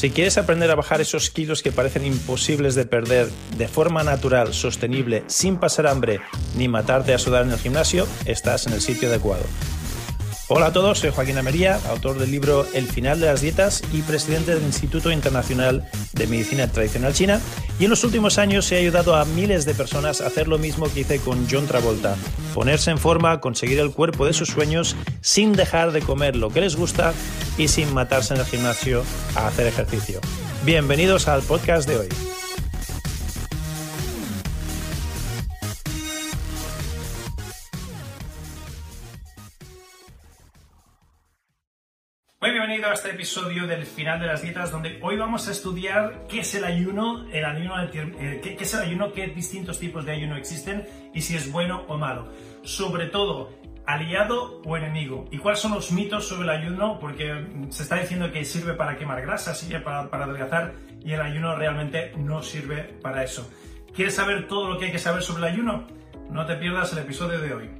Si quieres aprender a bajar esos kilos que parecen imposibles de perder de forma natural, sostenible, sin pasar hambre ni matarte a sudar en el gimnasio, estás en el sitio adecuado. Hola a todos, soy Joaquín Amería, autor del libro El final de las dietas y presidente del Instituto Internacional de Medicina Tradicional China. Y en los últimos años he ayudado a miles de personas a hacer lo mismo que hice con John Travolta, ponerse en forma, conseguir el cuerpo de sus sueños sin dejar de comer lo que les gusta y sin matarse en el gimnasio a hacer ejercicio. Bienvenidos al podcast de hoy. Episodio del final de las dietas donde hoy vamos a estudiar qué es el ayuno, el ayuno eh, qué, es el ayuno, qué distintos tipos de ayuno existen y si es bueno o malo. Sobre todo, aliado o enemigo. ¿Y cuáles son los mitos sobre el ayuno? Porque se está diciendo que sirve para quemar grasa, sirve para adelgazar y el ayuno realmente no sirve para eso. ¿Quieres saber todo lo que hay que saber sobre el ayuno? No te pierdas el episodio de hoy.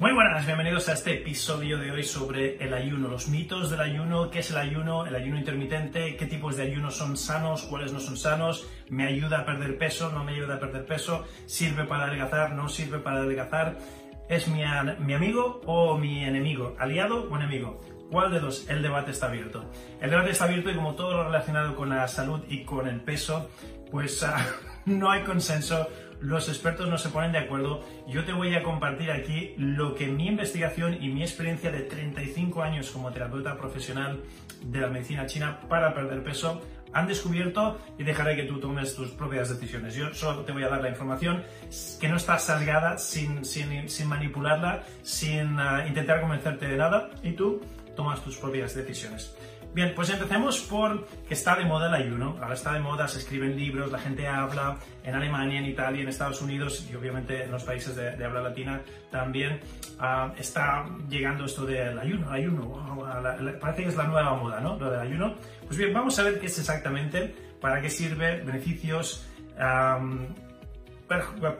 Muy buenas, bienvenidos a este episodio de hoy sobre el ayuno, los mitos del ayuno, qué es el ayuno, el ayuno intermitente, qué tipos de ayuno son sanos, cuáles no son sanos, me ayuda a perder peso, no me ayuda a perder peso, sirve para adelgazar, no sirve para adelgazar, es mi, mi amigo o mi enemigo, aliado o enemigo. ¿Cuál de dos? El debate está abierto. El debate está abierto y como todo lo relacionado con la salud y con el peso, pues ah, no hay consenso los expertos no se ponen de acuerdo. Yo te voy a compartir aquí lo que mi investigación y mi experiencia de 35 años como terapeuta profesional de la medicina china para perder peso han descubierto y dejaré que tú tomes tus propias decisiones. Yo solo te voy a dar la información que no está sesgada, sin, sin, manipularla, sin ah, intentar convencerte de nada y tú tomas tus propias decisiones. Bien, pues empecemos por que está de moda el ayuno. Ahora está de moda, se escriben libros, la gente habla en Alemania, en Italia, en Estados Unidos y obviamente en los países de, habla latina también ah, está llegando esto del ayuno, ayuno. parece que es la nueva moda, ¿no? Lo del ayuno. Pues bien, vamos a ver qué es exactamente, para qué sirve, beneficios,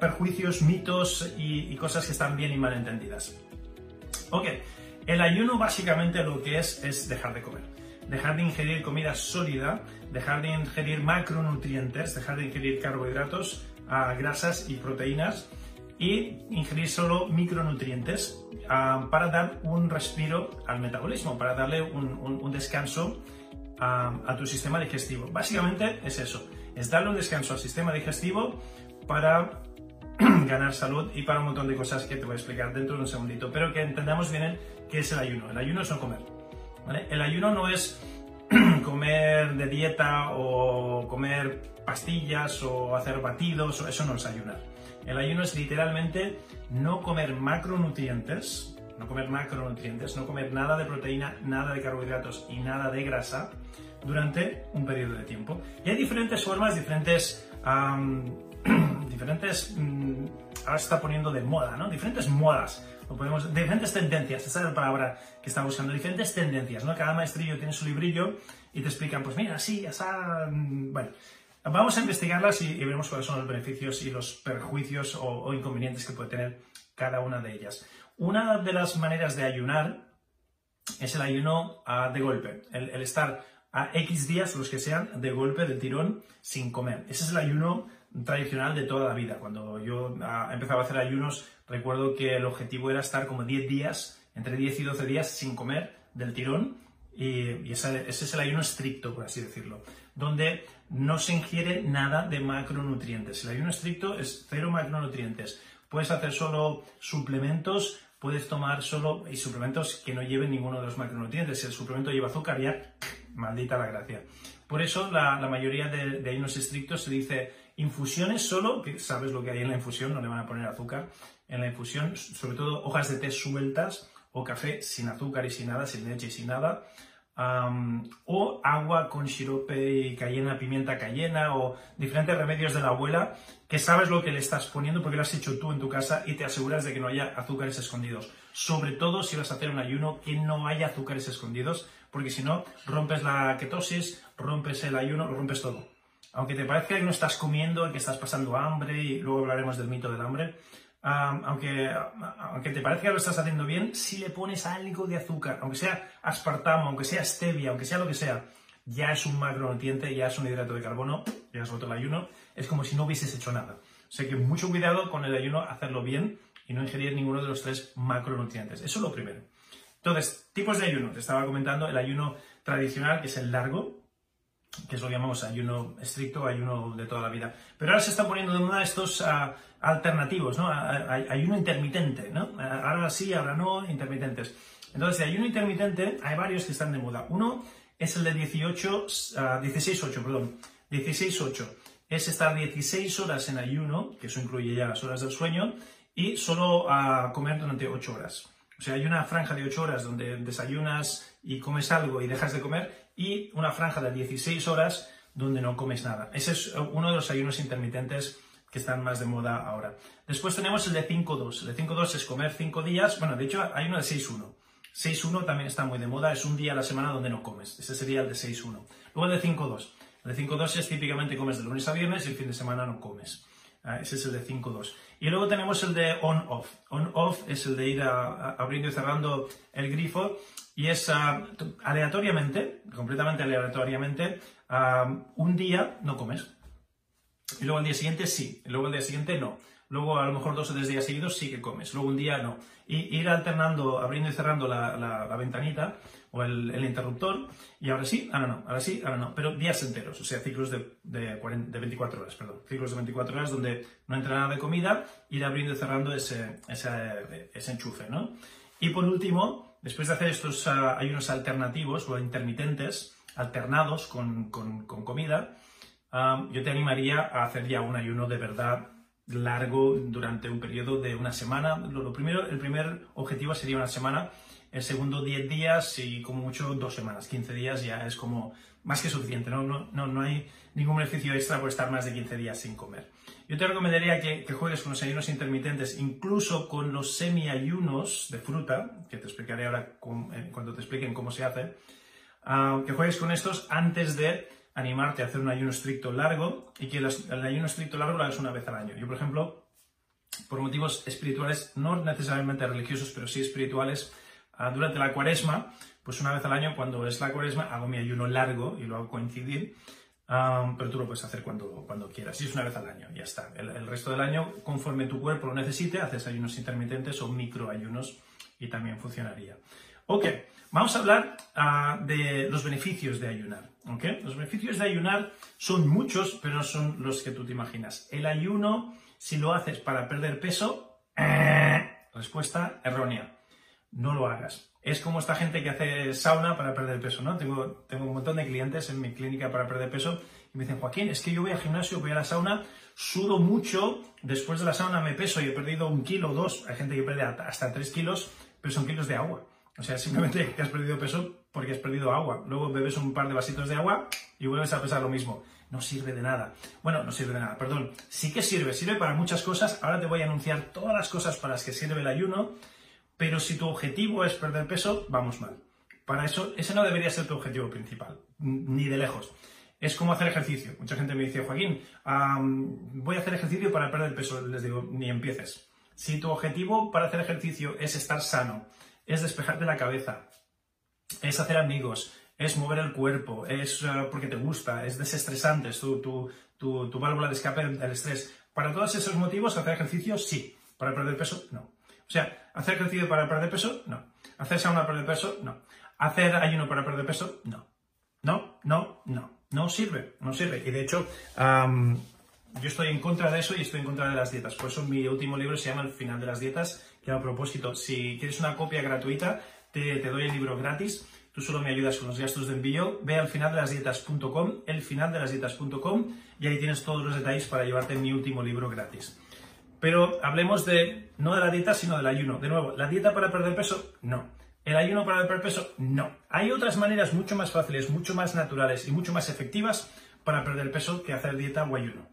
perjuicios, mitos y, y cosas que están bien y mal entendidas. Ok, el ayuno básicamente lo que es es dejar de comer dejar de ingerir comida sólida, dejar de ingerir macronutrientes, dejar de ingerir carbohidratos, grasas y proteínas y ingerir solo micronutrientes ah, para dar un respiro al metabolismo, para darle un, descanso ah, a tu sistema digestivo. Básicamente es eso, es darle un descanso al sistema digestivo para ganar salud y para un montón de cosas que te voy a explicar dentro de un segundito, pero que entendamos bien qué es el ayuno. El ayuno es no comer. El ayuno no es comer de dieta o comer pastillas o hacer batidos, eso no es ayunar. El ayuno es literalmente no comer macronutrientes, no comer macronutrientes, no comer nada de proteína, nada de carbohidratos y nada de grasa durante un periodo de tiempo. Y hay diferentes formas, diferentes, diferentes, mm, ahora se está poniendo de moda, ¿no? Diferentes modas podemos, diferentes tendencias, esa es la palabra que estamos buscando, diferentes tendencias, ¿no? Cada maestrillo tiene su librillo y te explican, pues mira, sí, esa... Mm, bueno, vamos a investigarlas y, veremos cuáles son los beneficios y los perjuicios o, inconvenientes que puede tener cada una de ellas. Una de las maneras de ayunar es el ayuno ah, de golpe, el, estar a X días, los que sean, de golpe, del tirón, sin comer. Ese es el ayuno tradicional de toda la vida. Cuando yo ah, empezaba a hacer ayunos, recuerdo que el objetivo era estar como 10 días, entre 10 y 12 días sin comer del tirón, y, ese, es el ayuno estricto, por así decirlo, donde no se ingiere nada de macronutrientes. El ayuno estricto es cero macronutrientes. Puedes hacer solo suplementos, puedes tomar solo suplementos que no lleven ninguno de los macronutrientes. Si el suplemento lleva azúcar, ya maldita la gracia. Por eso la, mayoría de, de estrictos se dice Infusiones solo, que sabes lo que hay en la infusión, no le van a poner azúcar. En la infusión, sobre todo hojas de té sueltas o café sin azúcar y sin nada, sin leche y sin nada. O agua con sirope y cayena, pimienta cayena o diferentes remedios de la abuela que sabes lo que le estás poniendo porque lo has hecho tú en tu casa y te aseguras de que no haya azúcares escondidos. Sobre todo si vas a hacer un ayuno que no haya azúcares escondidos porque si no rompes la ketosis, rompes el ayuno, lo rompes todo aunque te parezca que no estás comiendo, que estás pasando hambre, y luego hablaremos del mito del hambre, aunque, aunque te parezca que lo estás haciendo bien, si le pones algo de azúcar, aunque sea aspartamo, aunque sea stevia, aunque sea lo que sea, ya es un macronutriente, ya es un hidrato de carbono, ya es otro el ayuno, es como si no hubieses hecho nada. O sea que mucho cuidado con el ayuno, hacerlo bien y no ingerir ninguno de los tres macronutrientes. Eso es lo primero. Entonces, tipos de ayuno. Te estaba comentando el ayuno tradicional, que es el largo, que es lo que llamamos ayuno estricto, ayuno de toda la vida. Pero ahora se está poniendo de moda estos uh, alternativos, ¿no? ayuno intermitente, ¿no? Ahora sí, ahora no, intermitentes. Entonces, de ayuno intermitente hay varios que están de moda. Uno es el de 18, 16-8, perdón, 16-8. Es estar 16 horas en ayuno, que eso incluye ya las horas del sueño, y solo a comer durante 8 horas. O sea, hay una franja de 8 horas donde desayunas y comes algo y dejas de comer, y una franja de 16 horas donde no comes nada. Ese es uno de los ayunos intermitentes que están más de moda ahora. Después tenemos el de 5-2. El de 5-2 es comer 5 días. Bueno, de hecho hay uno de 6-1. 6-1 también está muy de moda, es un día a la semana donde no comes. Ese sería el de 6-1. Luego el de 5-2. El de 5-2 es típicamente comes de lunes a viernes y el fin de semana no comes. Ah, ese es el de 5-2. Y luego tenemos el de on-off. On-off es el de ir abriendo y cerrando el grifo y es ah, aleatoriamente, completamente aleatoriamente, ah, un día no comes. Y luego al día siguiente sí, luego al día siguiente no. Luego a lo mejor dos o tres días seguidos sí que comes, luego un ddia no. Y ir alternando, abriendo y cerrando la, la, ventanita o el, interruptor, y ahora sí, ahora no, ahora sí, ahora no, pero días enteros, o sea, ciclos de, de, de 24 horas, perdón, ciclos de 24 horas donde no entra nada de comida, ir abriendo y cerrando ese, ese, enchufe, ¿no? Y por último, después de hacer estos uh, ayunos alternativos o intermitentes, alternados con, con, con comida, um, yo te animaría a hacer ya un ayuno de verdad largo durante un periodo de una semana. Lo, primero, el primer objetivo sería una semana, el segundo 10 días y como mucho dos semanas, 15 días ya es como más que suficiente, no, no, no, no hay ningún beneficio extra por estar más de 15 días sin comer. Yo te recomendaría que, que juegues con los ayunos intermitentes, incluso con los semi-ayunos de fruta, que te explicaré ahora eh, cuando te expliquen cómo se hace, ah, que juegues con estos antes de animarte a hacer un ayuno estricto largo y que el ayuno estricto largo lo hagas una vez al año. Yo, por ejemplo, por motivos espirituales, no necesariamente religiosos, pero sí espirituales, ah, durante la cuaresma, pues una vez al año, cuando es la cuaresma, hago mi ayuno largo y lo hago coincidir, ah, pero tú lo puedes hacer cuando, cuando quieras. Y es una vez al año, ya está. El, resto del año, conforme tu cuerpo lo necesite, haces ayunos intermitentes o microayunos y también funcionaría. Ok, vamos a hablar uh, de los beneficios de ayunar. Los beneficios de ayunar son muchos, pero no son los que tú te imaginas. El ayuno, si lo haces para perder peso, respuesta errónea. No lo hagas. Es como esta gente que hace sauna para perder peso, ¿no? Tengo, tengo un montón de clientes en mi clínica para perder peso y me dicen, Joaquín, es que yo voy al gimnasio, voy a la sauna, sudo mucho, después de la sauna me peso y he perdido un kilo o dos. Hay gente que pierde hasta tres kilos, pero son kilos de agua. O sea, simplemente que has perdido peso porque has perdido agua. Luego bebes un par de vasitos de agua y vuelves a pesar lo mismo. No sirve de nada. Bueno, no sirve de nada, perdón. Sí que sirve, sirve para muchas cosas. Ahora te voy a anunciar todas las cosas para las que sirve el ayuno, pero si tu objetivo es perder peso, vamos mal. Para eso, ese no debería ser tu objetivo principal, ni de lejos. Es como hacer ejercicio. Mucha gente me dice, Joaquín, voy a hacer ejercicio para perder peso. Les digo, ni empieces. Si tu objetivo para hacer ejercicio es estar sano, es despejarte la cabeza, es hacer amigos, es mover el cuerpo, es eh, porque te gusta, es desestresante, es tu, tu, tu, válvula de escape del estrés. Para todos esos motivos, hacer ejercicio, sí. Para perder peso, no. O sea, hacer ejercicio para perder peso, no. Hacer sauna para perder peso, no. Hacer ayuno para perder peso, no. No, no, no. No sirve, no sirve. Y de hecho, yo estoy en contra de eso y estoy en contra de las dietas. Por eso mi último libro se llama El final de las dietas, que a propósito, si quieres una copia gratuita, te, doy el libro gratis. Tú solo me ayudas con los gastos de envío. Ve al final de las dietas.com, el final de las dietas.com, y ahí tienes todos los detalles para llevarte mi último libro gratis. Pero hablemos de, no de la dieta, sino del ayuno. De nuevo, ¿la dieta para perder peso? No. ¿El ayuno para perder peso? No. Hay otras maneras mucho más fáciles, mucho más naturales y mucho más efectivas para perder peso que hacer dieta o ayuno.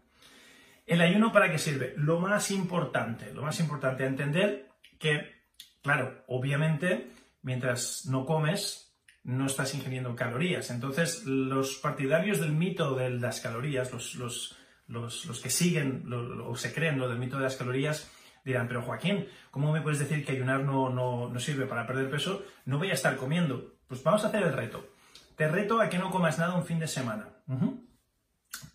¿El ayuno para qué sirve? Lo más importante, lo más importante, entender que, claro, obviamente, mientras no comes, no estás ingiriendo calorías. Entonces, los partidarios del mito de las calorías, los, los, los, que siguen o se creen lo del mito de las calorías, Dirán, pero Joaquín, ¿cómo me puedes decir que ayunar no, no, no sirve para perder peso? No voy a estar comiendo. Pues vamos a hacer el reto. Te reto a que no comas nada un fin de semana.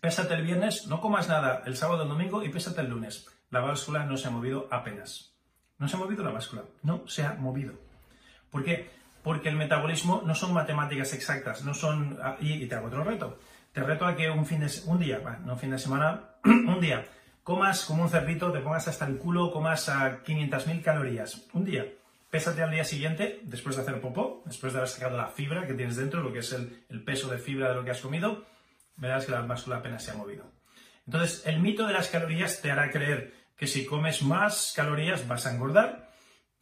Pésate el viernes, no comas nada el sábado o el domingo y pésate el lunes. La báscula no se ha movido apenas. No se ha movido la báscula, no se ha movido. ¿Por qué? Porque el metabolismo no son matemáticas exactas, no son... Ah, y, te hago otro reto. Te reto a que un, fin de, un día, no un fin de semana, un día, comas como un cerdito, te pongas hasta el culo, comas a 500.000 calorías. Un día. Pésate al día siguiente, después de hacer popó, después de haber sacado la fibra que tienes dentro, lo que es el, el peso de fibra de lo que has comido, verás que la báscula apenas se ha movido. Entonces, el mito de las calorías te hará creer que si comes más calorías vas a engordar.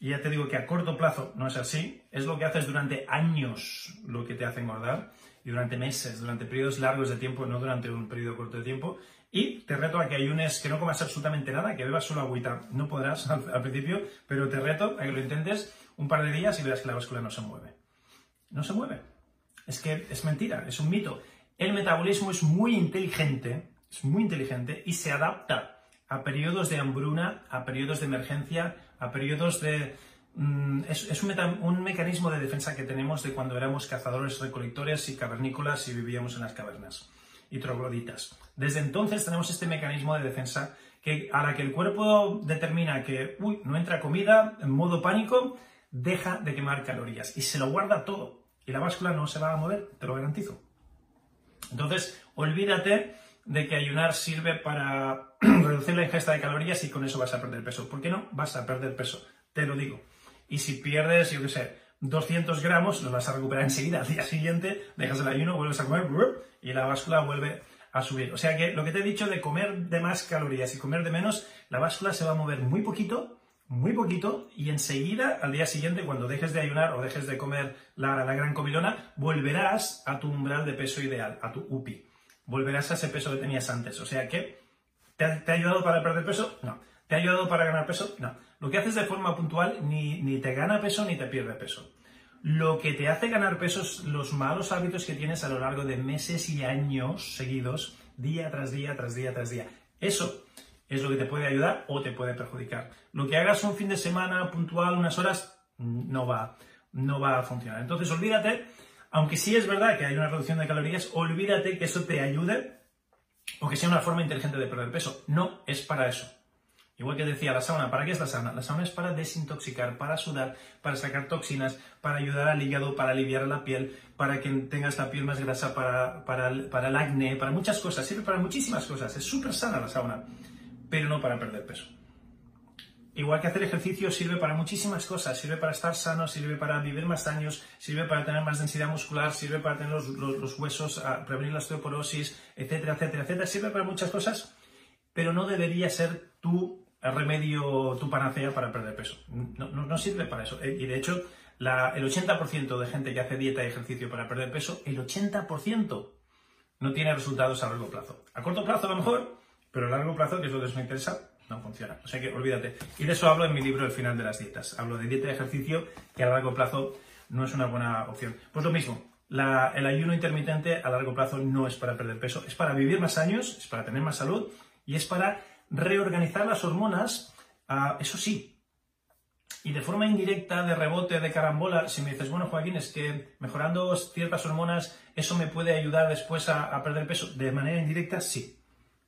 Y ya te digo que a corto plazo no es así. Es lo que haces durante años lo que te hace engordar. Y durante meses, durante periodos largos de tiempo, no durante un periodo corto de tiempo. Y te reto a que ayunes, que no comas absolutamente nada, que bebas solo agüita. No podrás al, principio, pero te reto a que lo intentes un par de días y verás que la báscula no se mueve. No se mueve. Es que es mentira, es un mito. El metabolismo es muy inteligente, es muy inteligente y se adapta a periodos de hambruna, a periodos de emergencia, a periodos de... Mm, es, un, mecanismo de defensa que tenemos de cuando éramos cazadores, recolectores y cavernícolas y vivíamos en las cavernas y trogloditas. Desde entonces tenemos este mecanismo de defensa que a la que el cuerpo determina que no entra comida, en modo pánico, deja de quemar calorías y se lo guarda todo. Y la báscula no se va a mover, te lo garantizo. Entonces, olvídate de que ayunar sirve para reducir la ingesta de calorías y con eso vas a perder peso. ¿Por qué no? Vas a perder peso, te lo digo. Y si pierdes, yo qué sé, 200 gramos, los vas a recuperar enseguida. Al día siguiente dejas el ayuno, vuelves a comer y la báscula vuelve a subir. O sea que lo que te he dicho de comer de más calorías y comer de menos, la báscula se va a mover muy poquito, muy poquito, y enseguida, al día siguiente, cuando dejes de ayunar o dejes de comer la, la gran comilona, volverás a tu umbral de peso ideal, a tu UPI. Volverás a ese peso que tenías antes. O sea que, ¿te ha, ayudado para perder peso? No. ¿Te ha ayudado para ganar peso? No. Lo que haces de forma puntual ni, ni te gana peso ni te pierde peso. Lo que te hace ganar peso es los malos hábitos que tienes a lo largo de meses y años seguidos, día tras día, tras día, tras día. Eso es lo que te puede ayudar o te puede perjudicar. Lo que hagas un fin de semana puntual, unas horas, no va, no va a funcionar. Entonces, olvídate, aunque sí es verdad que hay una reducción de calorías, olvídate que eso te ayude o que sea una forma inteligente de perder peso. No es para eso. Igual que decía la sauna, ¿para qué es la sauna? La sauna es para desintoxicar, para sudar, para sacar toxinas, para ayudar al hígado, para aliviar la piel, para que tengas la piel más grasa, para, para, para el acné, para muchas cosas, sirve para muchísimas cosas. Es súper sana la sauna pero no para perder peso. Igual que hacer ejercicio sirve para muchísimas cosas, sirve para estar sano, sirve para vivir más años, sirve para tener más densidad muscular, sirve para tener los, huesos, a prevenir la osteoporosis, etcétera, etcétera, etcétera. Sirve para muchas cosas, pero no debería ser tu remedio, tu panacea para perder peso. No, sirve para eso. Y de hecho, el 80% de gente que hace dieta y ejercicio para perder peso, el 80% no tiene resultados a largo plazo. A corto plazo a lo mejor, pero a largo plazo, que es lo que nos interesa, no funciona. O sea que olvídate. Y de eso hablo en mi libro El final de las dietas. Hablo de dieta y ejercicio que a largo plazo no es una buena opción. Pues lo mismo, el ayuno intermitente a largo plazo no es para perder peso, es para vivir más años, es para tener más salud y es para reorganizar las hormonas, ah, eso sí. Y de forma indirecta, de rebote, de carambola, si me dices, bueno, Joaquín, es que mejorando ciertas hormonas, eso me puede ayudar después a perder peso, de manera indirecta, sí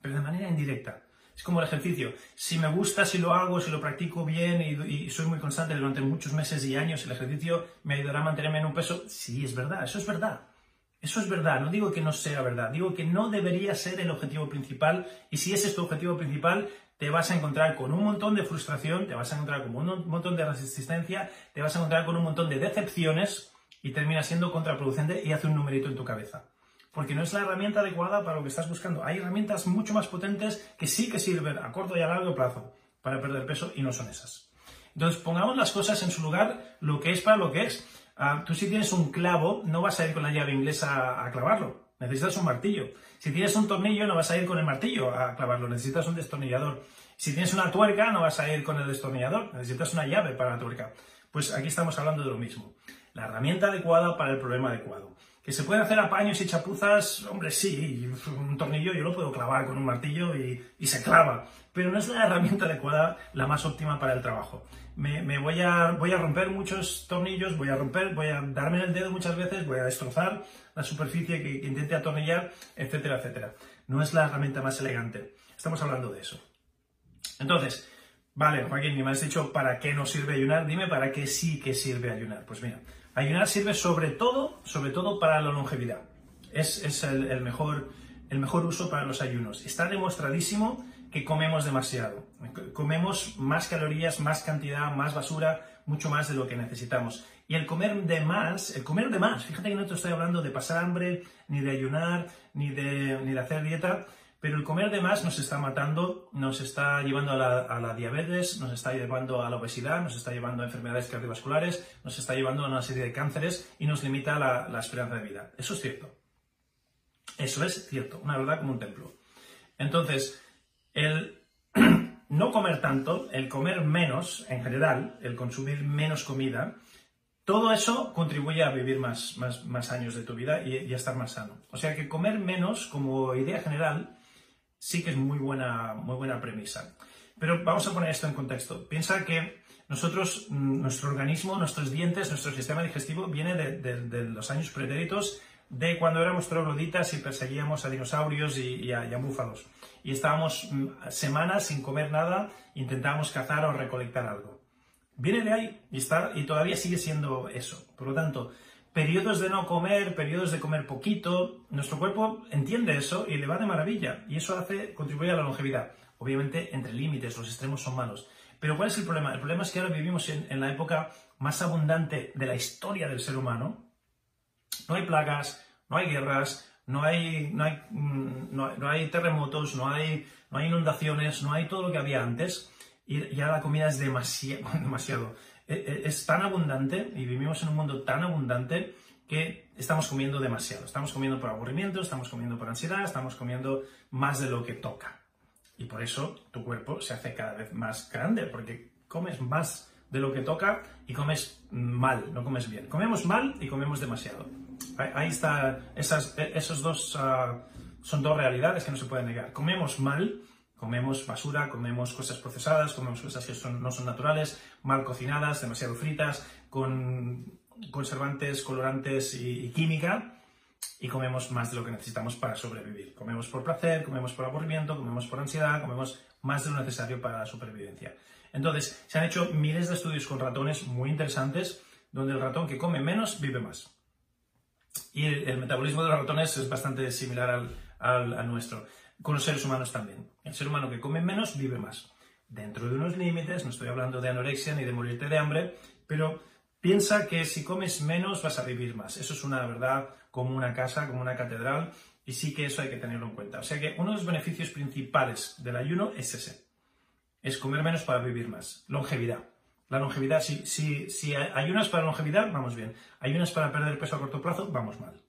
pero de manera indirecta. Es como el ejercicio. Si me gusta, si lo hago, si lo practico bien y, soy muy constante durante muchos meses y años, el ejercicio me ayudará a mantenerme en un peso. Sí, es verdad, eso es verdad. Eso es verdad, no digo que no sea verdad, digo que no debería ser el objetivo principal y si ese es tu objetivo principal, te vas a encontrar con un montón de frustración, te vas a encontrar con un montón de resistencia, te vas a encontrar con un montón de decepciones y termina siendo contraproducente y hace un numerito en tu cabeza porque no es la herramienta adecuada para lo que estás buscando. Hay herramientas mucho más potentes que sí que sirven a corto y a largo plazo para perder peso y no son esas. Entonces, pongamos las cosas en su lugar, lo que es para lo que es. Ah, tú si tienes un clavo, no vas a ir con la llave inglesa a, clavarlo, necesitas un martillo. Si tienes un tornillo, no vas a ir con el martillo a clavarlo, necesitas un destornillador. Si tienes una tuerca, no vas a ir con el destornillador, necesitas una llave para la tuerca. Pues aquí estamos hablando de lo mismo. la herramienta adecuada para el problema adecuado. ¿Que se pueden hacer apaños y chapuzas? Hombre, sí, un tornillo yo lo puedo clavar con un martillo y, se clava, pero no es la herramienta adecuada, la más óptima para el trabajo. Me, voy, a, voy a romper muchos tornillos, voy a romper, voy a darme el dedo muchas veces, voy a destrozar la superficie que, que intente atornillar, etcétera, etcétera. No es la herramienta más elegante. Estamos hablando de eso. Entonces, vale, Joaquín, me has dicho para qué no sirve ayunar, dime para qué sí que sirve ayunar. Pues mira, Ayunar sirve sobre todo, sobre todo para la longevidad. Es, el, mejor, el mejor uso para los ayunos. Está demostradísimo que comemos demasiado. Comemos más calorías, más cantidad, más basura, mucho más de lo que necesitamos. Y el comer de más, el comer de más, fíjate que no te estoy hablando de pasar hambre, ni de ayunar, ni de, ni de hacer dieta, pero el comer de más nos está matando, nos está llevando a la, diabetes, nos está llevando a la obesidad, nos está llevando a enfermedades cardiovasculares, nos está llevando a una serie de cánceres y nos limita la, esperanza de vida. Eso es cierto. Eso es cierto, una verdad como un templo. Entonces, el no comer tanto, el comer menos en general, el consumir menos comida, todo eso contribuye a vivir más, más, años de tu vida y, y, a estar más sano. O sea que comer menos como idea general sí que es muy buena, muy buena premisa. Pero vamos a poner esto en contexto. Piensa que nosotros, mm, nuestro organismo, nuestros dientes, nuestro sistema digestivo viene de, los años pretéritos, de cuando éramos trogloditas y perseguíamos a dinosaurios y, a, búfalos. Y estábamos mm, semanas sin comer nada, intentábamos cazar o recolectar algo. Viene de ahí y, está, y todavía sigue siendo eso. Por lo tanto, periodos de no comer, periodos de comer poquito, nuestro cuerpo entiende eso y le va de maravilla y eso hace contribuye a la longevidad. Obviamente entre límites, los extremos son malos. Pero ¿cuál es el problema? El problema es que ahora vivimos en, la época más abundante de la historia del ser humano. No hay plagas, no hay guerras, no hay, no hay, mm, no hay, terremotos, no hay, no hay inundaciones, no hay todo lo que había antes. Y ya la comida es demasiado, es tan abundante y vivimos en un mundo tan abundante que estamos comiendo demasiado. Estamos comiendo por aburrimiento, estamos comiendo por ansiedad, estamos comiendo más de lo que toca. Y por eso tu cuerpo se hace cada vez más grande, porque comes más de lo que toca y comes mal, no comes bien. Comemos mal y comemos demasiado. Ahí está, esas, e, esos dos ah, son dos realidades que no se pueden negar. Comemos mal Comemos basura, comemos cosas procesadas, comemos cosas que no son naturales, mal cocinadas, demasiado fritas, con conservantes, colorantes y, química, y comemos más de lo que necesitamos para sobrevivir. Comemos por placer, comemos por aburrimiento, comemos por ansiedad, comemos más de lo necesario para la supervivencia. Entonces, se han hecho miles de estudios con ratones muy interesantes, donde el ratón que come menos vive más. Y el, metabolismo de los ratones es bastante similar al nuestro con los seres humanos también. El ser humano que come menos vive más. Dentro de unos límites, no estoy hablando de anorexia ni de morirte de hambre, pero piensa que si comes menos vas a vivir más. Eso es una verdad como una casa, como una catedral, y sí que eso hay que tenerlo en cuenta. O sea que uno de los beneficios principales del ayuno es ese. Es comer menos para vivir más. Longevidad. La longevidad, si, si, si ayunas para longevidad, vamos bien. Ayunas para perder peso a corto plazo, vamos mal.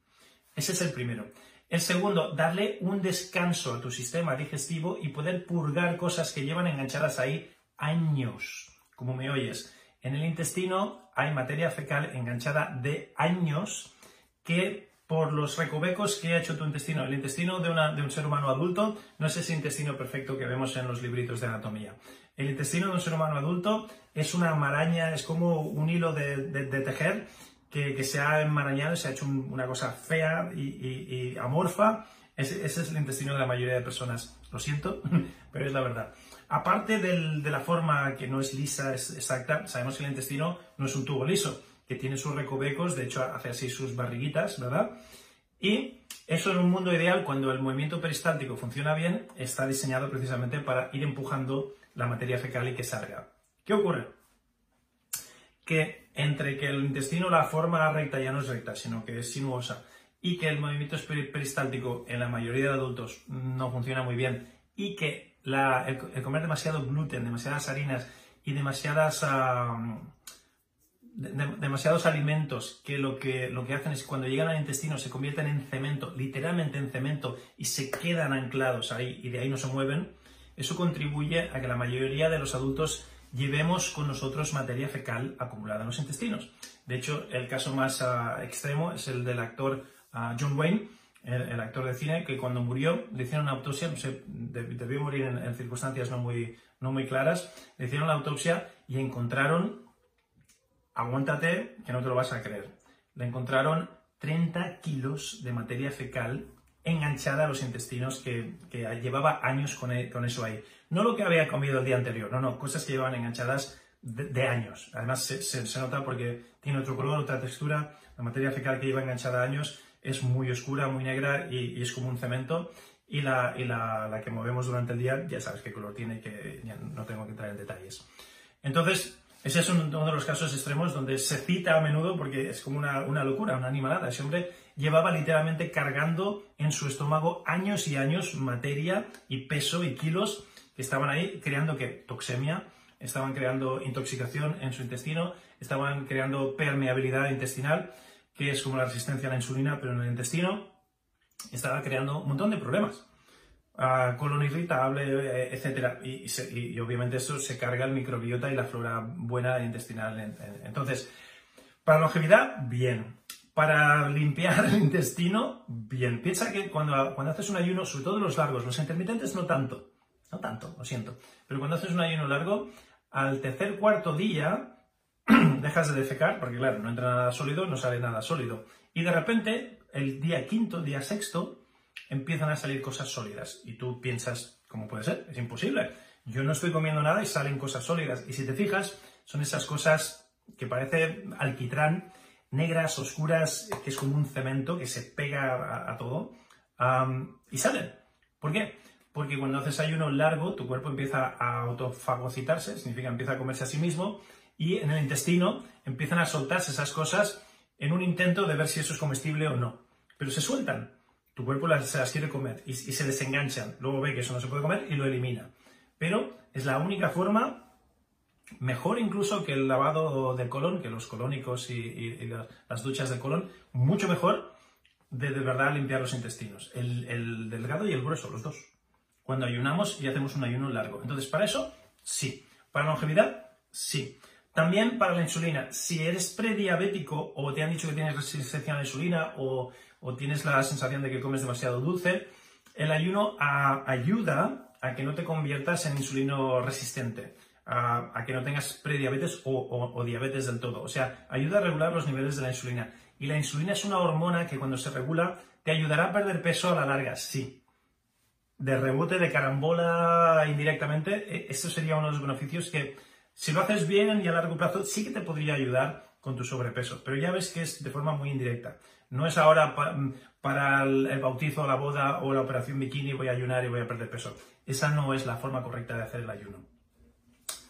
Ese es el primero. El segundo, darle un descanso a tu sistema digestivo y poder purgar cosas que llevan enganchadas ahí años, como me oyes. En el intestino hay materia fecal enganchada de años que por los recovecos que ha hecho tu intestino, el intestino de, un ser humano adulto no es ese intestino perfecto que vemos en los libritos de anatomía. El intestino de un ser humano adulto es una maraña, es como un hilo de tejer que, se ha enmarañado, se ha hecho una cosa fea y, amorfa. Ese, es el intestino de la mayoría de personas. Lo siento, pero es la verdad. Aparte de la forma que no es lisa, es exacta, sabemos que el intestino no es un tubo liso, que tiene sus recovecos, de hecho hace así sus barriguitas, ¿verdad? Y eso en un mundo ideal, cuando el movimiento peristáltico funciona bien, está diseñado precisamente para ir empujando la materia fecal y que salga. ¿Qué ocurre? que entre que el intestino la forma recta ya no es recta, sino que es sinuosa, y que el movimiento peristáltico en la mayoría de adultos no funciona muy bien, y que el, comer demasiado gluten, demasiadas harinas y demasiadas, demasiados alimentos que lo, que lo que hacen es que cuando llegan al intestino se convierten en cemento, literalmente en cemento, y se quedan anclados ahí y de ahí no se mueven, eso contribuye a que la mayoría de los adultos llevemos con nosotros materia fecal acumulada en los intestinos. De hecho, el caso más ah, extremo es el del actor ah, John Wayne, el, actor de cine, que cuando murió le hicieron una autopsia, debió morir en, circunstancias no muy, no muy claras, le hicieron la autopsia y encontraron, aguántate que no te lo vas a creer, le encontraron 30 kilos de materia fecal enganchada a los intestinos que, llevaba años con, e, con, eso ahí. No lo que había comido el día anterior, no, no, cosas que llevaban enganchadas de, años. Además se, se, nota porque tiene otro color, otra textura, la materia fecal que lleva enganchada años es muy oscura, muy negra y, es como un cemento. Y, la, y la, la, que movemos durante el día, ya sabes qué color tiene, que no tengo que entrar en detalles. Entonces, ese es uno de los casos extremos donde se cita a menudo porque es como una, una locura, una animalada. Ese hombre llevaba literalmente cargando en su estómago años y años materia y peso y kilos que estaban ahí creando que toxemia, estaban creando intoxicación en su intestino, estaban creando permeabilidad intestinal que es como la resistencia a la insulina, pero en el intestino, estaba creando un montón de problemas. Uh, colon irritable, eh, etc. Y, obviamente eso se carga el microbiota y la flora buena intestinal. Entonces, para longevidad, bien. Para limpiar el intestino, bien. Piensa que cuando, cuando haces un ayuno, sobre todo los largos, los intermitentes no tanto, no tanto, lo siento, pero cuando haces un ayuno largo, al tercer cuarto día dejas de defecar, porque claro, no entra nada sólido, no sale nada sólido. Y de repente, el día quinto, día sexto, empiezan a salir cosas sólidas. Y tú piensas, ¿cómo puede ser? Es imposible. Yo no estoy comiendo nada y salen cosas sólidas. Y si te fijas, son esas cosas que parece alquitrán, negras, oscuras, que es como un cemento que se pega a, todo, y salen. ¿Por qué? Porque cuando haces ayuno largo, tu cuerpo empieza a autofagocitarse, significa empieza a comerse a sí mismo, y en el intestino empiezan a soltarse esas cosas en un intento de ver si eso es comestible o no. Pero se sueltan. Tu cuerpo las, se las quiere comer y, se desenganchan. Luego ve que eso no se puede comer y lo elimina. Pero es la única forma, mejor incluso que el lavado del colon, que los colónicos y, las duchas del colon, mucho mejor de de verdad limpiar los intestinos. El, el delgado y el grueso, los dos. Cuando ayunamos y hacemos un ayuno largo. Entonces, para eso, sí. Para longevidad, sí. También para la insulina, si eres prediabético o te han dicho que tienes resistencia a la insulina o, tienes la sensación de que comes demasiado dulce, el ayuno ayuda a que no te conviertas en insulino resistente, a, que no tengas prediabetes o, diabetes del todo. O sea, ayuda a regular los niveles de la insulina. Y la insulina es una hormona que cuando se regula te ayudará a perder peso a la larga, sí. De rebote, de carambola indirectamente, e, eso sería uno de los beneficios que si lo haces bien y a largo plazo, sí que te podría ayudar con tu sobrepeso, pero ya ves que es de forma muy indirecta. No es ahora para el, bautizo, la boda o la operación bikini voy a ayunar y voy a perder peso. Esa no es la forma correcta de hacer el ayuno.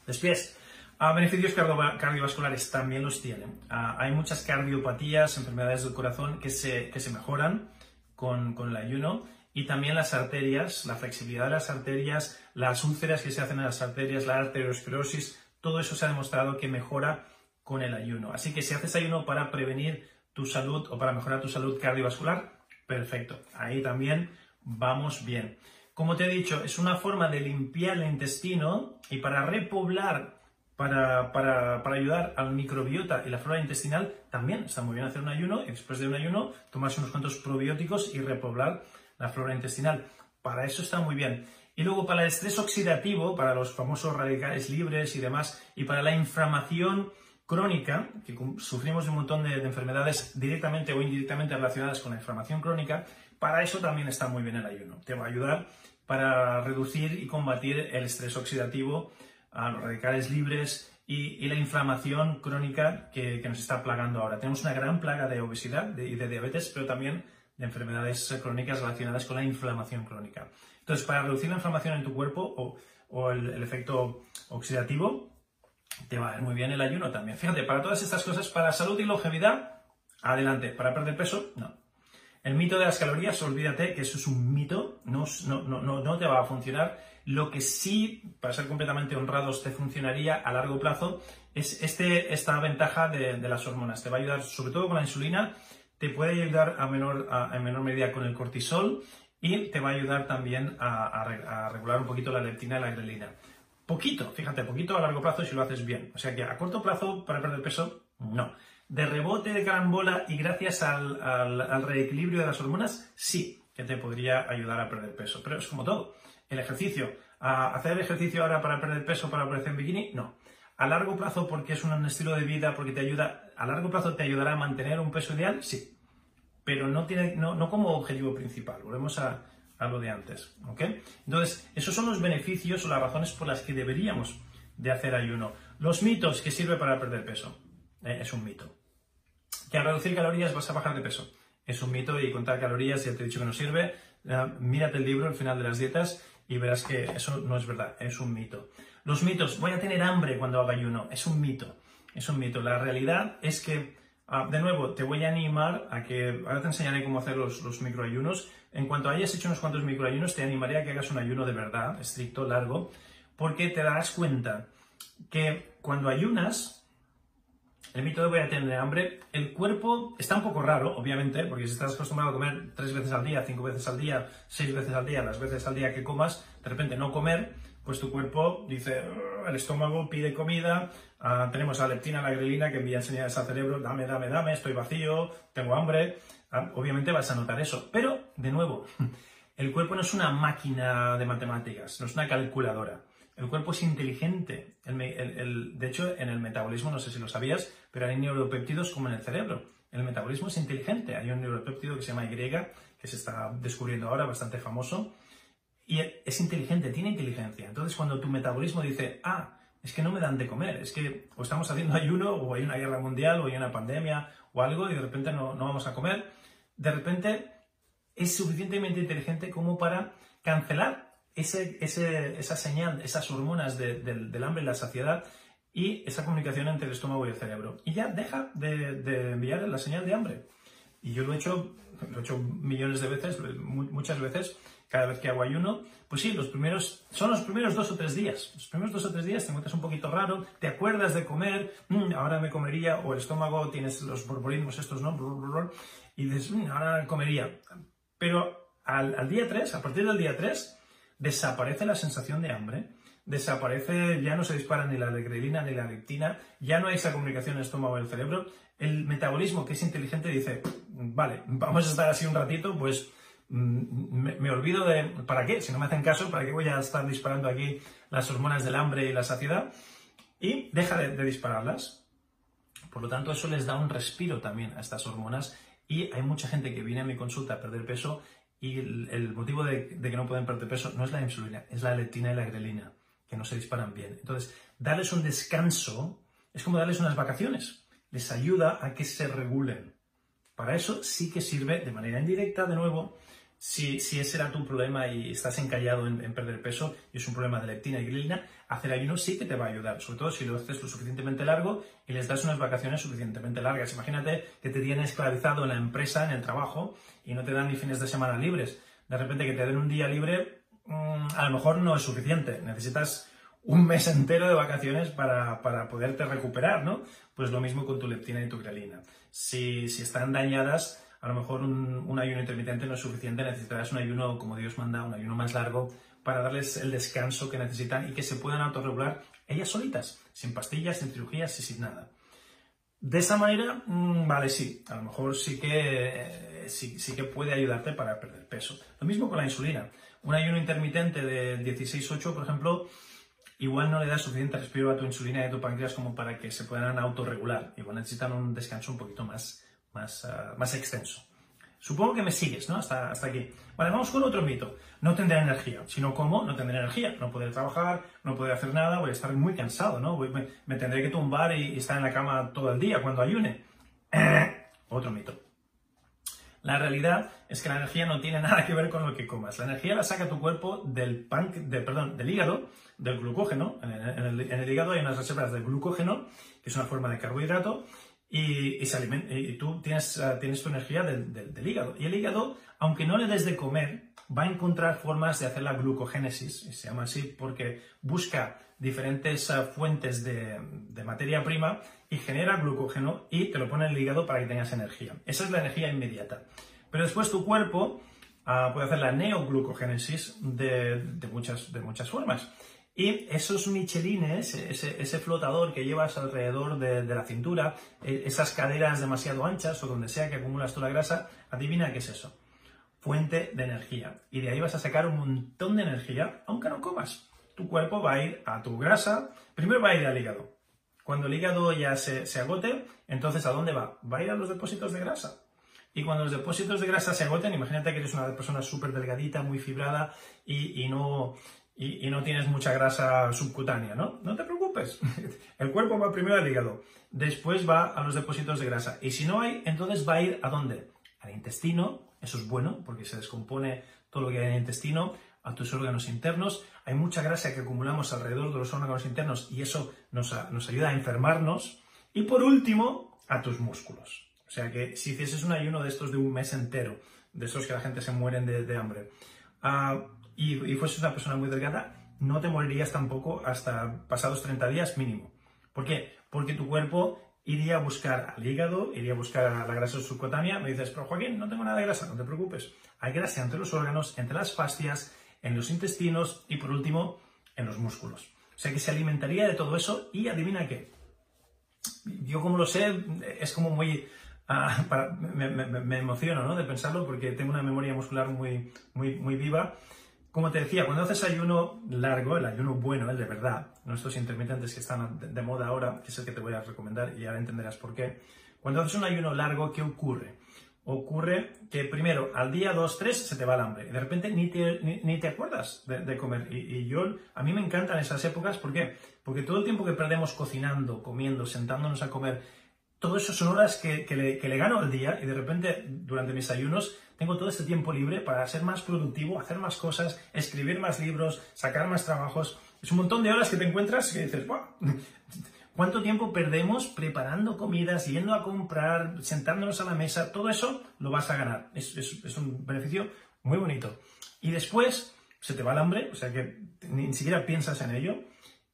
Después, ah, beneficios cardiovasculares también los tienen. Ah, hay muchas cardiopatías, enfermedades del corazón que se, que se mejoran con, con el ayuno y también las arterias, la flexibilidad de las arterias, las úlceras que se hacen en las arterias, la arteriosclerosis, todo eso se ha demostrado que mejora con el ayuno. Así que si haces ayuno para prevenir tu salud o para mejorar tu salud cardiovascular, perfecto. Ahí también vamos bien. Como te he dicho, es una forma de limpiar el intestino y para repoblar, para, para, ayudar al microbiota y la flora intestinal, también está muy bien hacer un ayuno y después de un ayuno tomarse unos cuantos probióticos y repoblar la flora intestinal. Para eso está muy bien. Y luego para el estrés oxidativo, para los famosos radicales libres y demás, y para la inflamación crónica, que sufrimos un montón de, enfermedades directamente o indirectamente relacionadas con la inflamación crónica, para eso también está muy bien el ayuno. Te va a ayudar para reducir y combatir el estrés oxidativo, a los radicales libres y, la inflamación crónica que, nos está plagando ahora. Tenemos una gran plaga de obesidad y de diabetes, pero también de enfermedades crónicas relacionadas con la inflamación crónica. Entonces, para reducir la inflamación en tu cuerpo o, el, efecto oxidativo, te va a ir muy bien el ayuno también. Fíjate, para todas estas cosas, para salud y longevidad, adelante. Para perder peso, no. El mito de las calorías, olvídate que eso es un mito, no, no, te va a funcionar. Lo que sí, para ser completamente honrados, te funcionaría a largo plazo es este, esta ventaja de, las hormonas. Te va a ayudar sobre todo con la insulina, te puede ayudar a menor, en menor medida con el cortisol y te va a ayudar también a, regular un poquito la leptina y la grelina. Poquito, fíjate, poquito a largo plazo si lo haces bien. O sea que a corto plazo para perder peso, no. De rebote, de carambola y gracias al, al reequilibrio de las hormonas, sí que te podría ayudar a perder peso. Pero es como todo. El ejercicio, hacer ejercicio ahora para perder peso, para aparecer en bikini, no. A largo plazo, porque es un estilo de vida, porque te ayuda, a largo plazo te ayudará a mantener un peso ideal, sí. Pero no, tiene, no, como objetivo principal. Volvemos a, lo de antes. Entonces, esos son los beneficios o las razones por las que deberíamos de hacer ayuno. Los mitos que sirve para perder peso. Eh, es un mito. Que al reducir calorías vas a bajar de peso. Es un mito y contar calorías, ya te he dicho que no sirve. mírate el libro, el final de las dietas, y verás que eso no es verdad, es un mito. Los mitos, voy a tener hambre cuando haga ayuno, es un mito, es un mito. La realidad es que, ah, de nuevo, te voy a animar a que, ahora te enseñaré cómo hacer los, los microayunos. En cuanto hayas hecho unos cuantos microayunos, te animaré a que hagas un ayuno de verdad, estricto, largo, porque te darás cuenta que cuando ayunas, el mito de voy a tener hambre, el cuerpo está un poco raro, obviamente, porque si estás acostumbrado a comer tres veces al día, cinco veces al día, seis veces al día, las veces al día que comas, de repente no comer, pues tu cuerpo dice, el estómago pide comida, ah, tenemos la leptina, la grelina que envía señales al cerebro, dame, dame, dame, estoy vacío, tengo hambre, ah, obviamente vas a notar eso. Pero, de nuevo, el cuerpo no es una máquina de matemáticas, no es una calculadora. El cuerpo es inteligente. de hecho, en el metabolismo, no sé si lo sabías, pero hay neuropéptidos como en el cerebro. El metabolismo es inteligente. Hay un neuropéptido que se llama Y, que se está descubriendo ahora, bastante famoso, y es inteligente, tiene inteligencia. Entonces, cuando tu metabolismo dice, ah, es que no me dan de comer, es que o estamos haciendo ayuno, o hay una guerra mundial, o hay una pandemia, o algo, y de repente no, no vamos a comer, de repente es suficientemente inteligente como para cancelar ese, esa señal, esas hormonas del hambre y la saciedad y esa comunicación entre el estómago y el cerebro. Y ya deja de, enviar la señal de hambre. Y yo lo he hecho, lo he hecho millones de veces, muchas veces, cada vez que hago ayuno. Pues sí, los primeros, son los primeros dos o tres días. Los primeros dos o tres días te encuentras un poquito raro, te acuerdas de comer, mm, ahora me comería, o el estómago tienes los borborismos estos, ¿no? Y dices, mm, ahora comería. Pero al, día 3, a partir del día 3, desaparece la sensación de hambre, desaparece, ya no se dispara ni la grelina ni la leptina, ya no hay esa comunicación estómago el cerebro, el metabolismo que es inteligente dice, vale, vamos a estar así un ratito, pues mm, me, olvido de, ¿para qué? Si no me hacen caso, ¿para qué voy a estar disparando aquí las hormonas del hambre y la saciedad? Y deja de dispararlas. Por lo tanto, eso les da un respiro también a estas hormonas y hay mucha gente que viene a mi consulta a perder peso y el, motivo de, que no pueden perder peso no es la insulina, es la leptina y la grelina, que no se disparan bien. Entonces, darles un descanso es como darles unas vacaciones. Les ayuda a que se regulen. Para eso sí que sirve de manera indirecta, de nuevo, si, ese era tu problema y estás encallado en, perder peso y es un problema de leptina y grelina, hacer ayuno sí que te va a ayudar, sobre todo si lo haces lo suficientemente largo y les das unas vacaciones suficientemente largas. Imagínate que te tienen esclavizado en la empresa, en el trabajo, y no te dan ni fines de semana libres. De repente que te den un día libre, mm, a lo mejor no es suficiente. Necesitas un mes entero de vacaciones para, poderte recuperar, ¿no? Pues lo mismo con tu leptina y tu grelina. Si, si están dañadas, a lo mejor un, ayuno intermitente no es suficiente, necesitarás un ayuno como Dios manda, un ayuno más largo, para darles el descanso que necesitan y que se puedan autorregular ellas solitas, sin pastillas, sin cirugías y sin nada. De esa manera, mm, vale, sí, a lo mejor sí que, eh, sí, que puede ayudarte para perder peso. Lo mismo con la insulina. Un ayuno intermitente de 16-8, por ejemplo, igual no le da suficiente respiro a tu insulina y a tu páncreas como para que se puedan autorregular. Igual necesitan un descanso un poquito más, más, ah, más extenso. Supongo que me sigues, ¿no? Hasta, hasta aquí. Vale, vamos con otro mito. No tendré energía. Si no como, no tendré energía. No podré trabajar, no podré hacer nada, voy a estar muy cansado, ¿no? me, tendré que tumbar y, estar en la cama todo el día cuando ayune. otro mito. La realidad es que la energía no tiene nada que ver con lo que comas. La energía la saca tu cuerpo del, pan, de, perdón, del hígado, del glucógeno. En el, en el hígado hay unas reservas de glucógeno, que es una forma de carbohidrato, y, tú tienes, ah, tienes tu energía del, hígado. Y el hígado, aunque no le des de comer, va a encontrar formas de hacer la glucogénesis, y se llama así porque busca diferentes ah, fuentes de, materia prima y genera glucógeno y te lo pone en el hígado para que tengas energía. Esa es la energía inmediata. Pero después tu cuerpo uh, puede hacer la neoglucogénesis de, muchas, de muchas formas. Y esos michelines, ese, flotador que llevas alrededor de, la cintura, e, esas caderas demasiado anchas o donde sea que acumulas toda la grasa, adivina qué es eso. Fuente de energía. Y de ahí vas a sacar un montón de energía, aunque no comas. Tu cuerpo va a ir a tu grasa, primero va a ir al hígado. Cuando el hígado ya se, se agote, entonces ¿a dónde va? Va a ir a los depósitos de grasa. Y cuando los depósitos de grasa se agoten, imagínate que eres una persona súper delgadita, muy fibrada y, no, y, no tienes mucha grasa subcutánea, ¿no? No te preocupes. El cuerpo va primero al hígado, después va a los depósitos de grasa. Y si no hay, entonces va a ir a dónde? Al intestino, eso es bueno porque se descompone todo lo que hay en el intestino, a tus órganos internos. Hay mucha grasa que acumulamos alrededor de los órganos internos y eso nos, ayuda a enfermarnos. Y por último, a tus músculos. O sea que si hicieses un ayuno de estos de un mes entero, de esos que la gente se mueren de, hambre, ah, y, fueses una persona muy delgada, no te morirías tampoco hasta pasados 30 días mínimo. ¿Por qué? Porque tu cuerpo iría a buscar al hígado, iría a buscar a la grasa subcutánea. Me dices, pero Joaquín, no tengo nada de grasa, no te preocupes. Hay grasa entre los órganos, entre las fascias, en los intestinos y por último en los músculos. O sea que se alimentaría de todo eso y adivina qué. Yo como lo sé, es como muy... Ah, me, me, emociono ¿no? de pensarlo porque tengo una memoria muscular muy, muy, muy viva como te decía, cuando haces ayuno largo, el ayuno bueno, el de verdad, no estos intermitentes que están de moda ahora, que es el que te voy a recomendar y ahora entenderás por qué. Cuando haces un ayuno largo, ¿qué ocurre? Ocurre que primero, al día 2, 3, se te va el hambre. Y de repente ni te, ni, te acuerdas de, comer. Y, y, yo, a mí me encantan esas épocas. ¿Por qué? Porque todo el tiempo que perdemos cocinando, comiendo, sentándonos a comer, todo eso son horas que, le, gano al día y de repente durante mis ayunos tengo todo este tiempo libre para ser más productivo, hacer más cosas, escribir más libros, sacar más trabajos. Es un montón de horas que te encuentras y dices, ¿cuánto tiempo perdemos preparando comidas, yendo a comprar, sentándonos a la mesa? Todo eso lo vas a ganar. Es, es un beneficio muy bonito. Y después se te va el hambre, o sea que ni siquiera piensas en ello.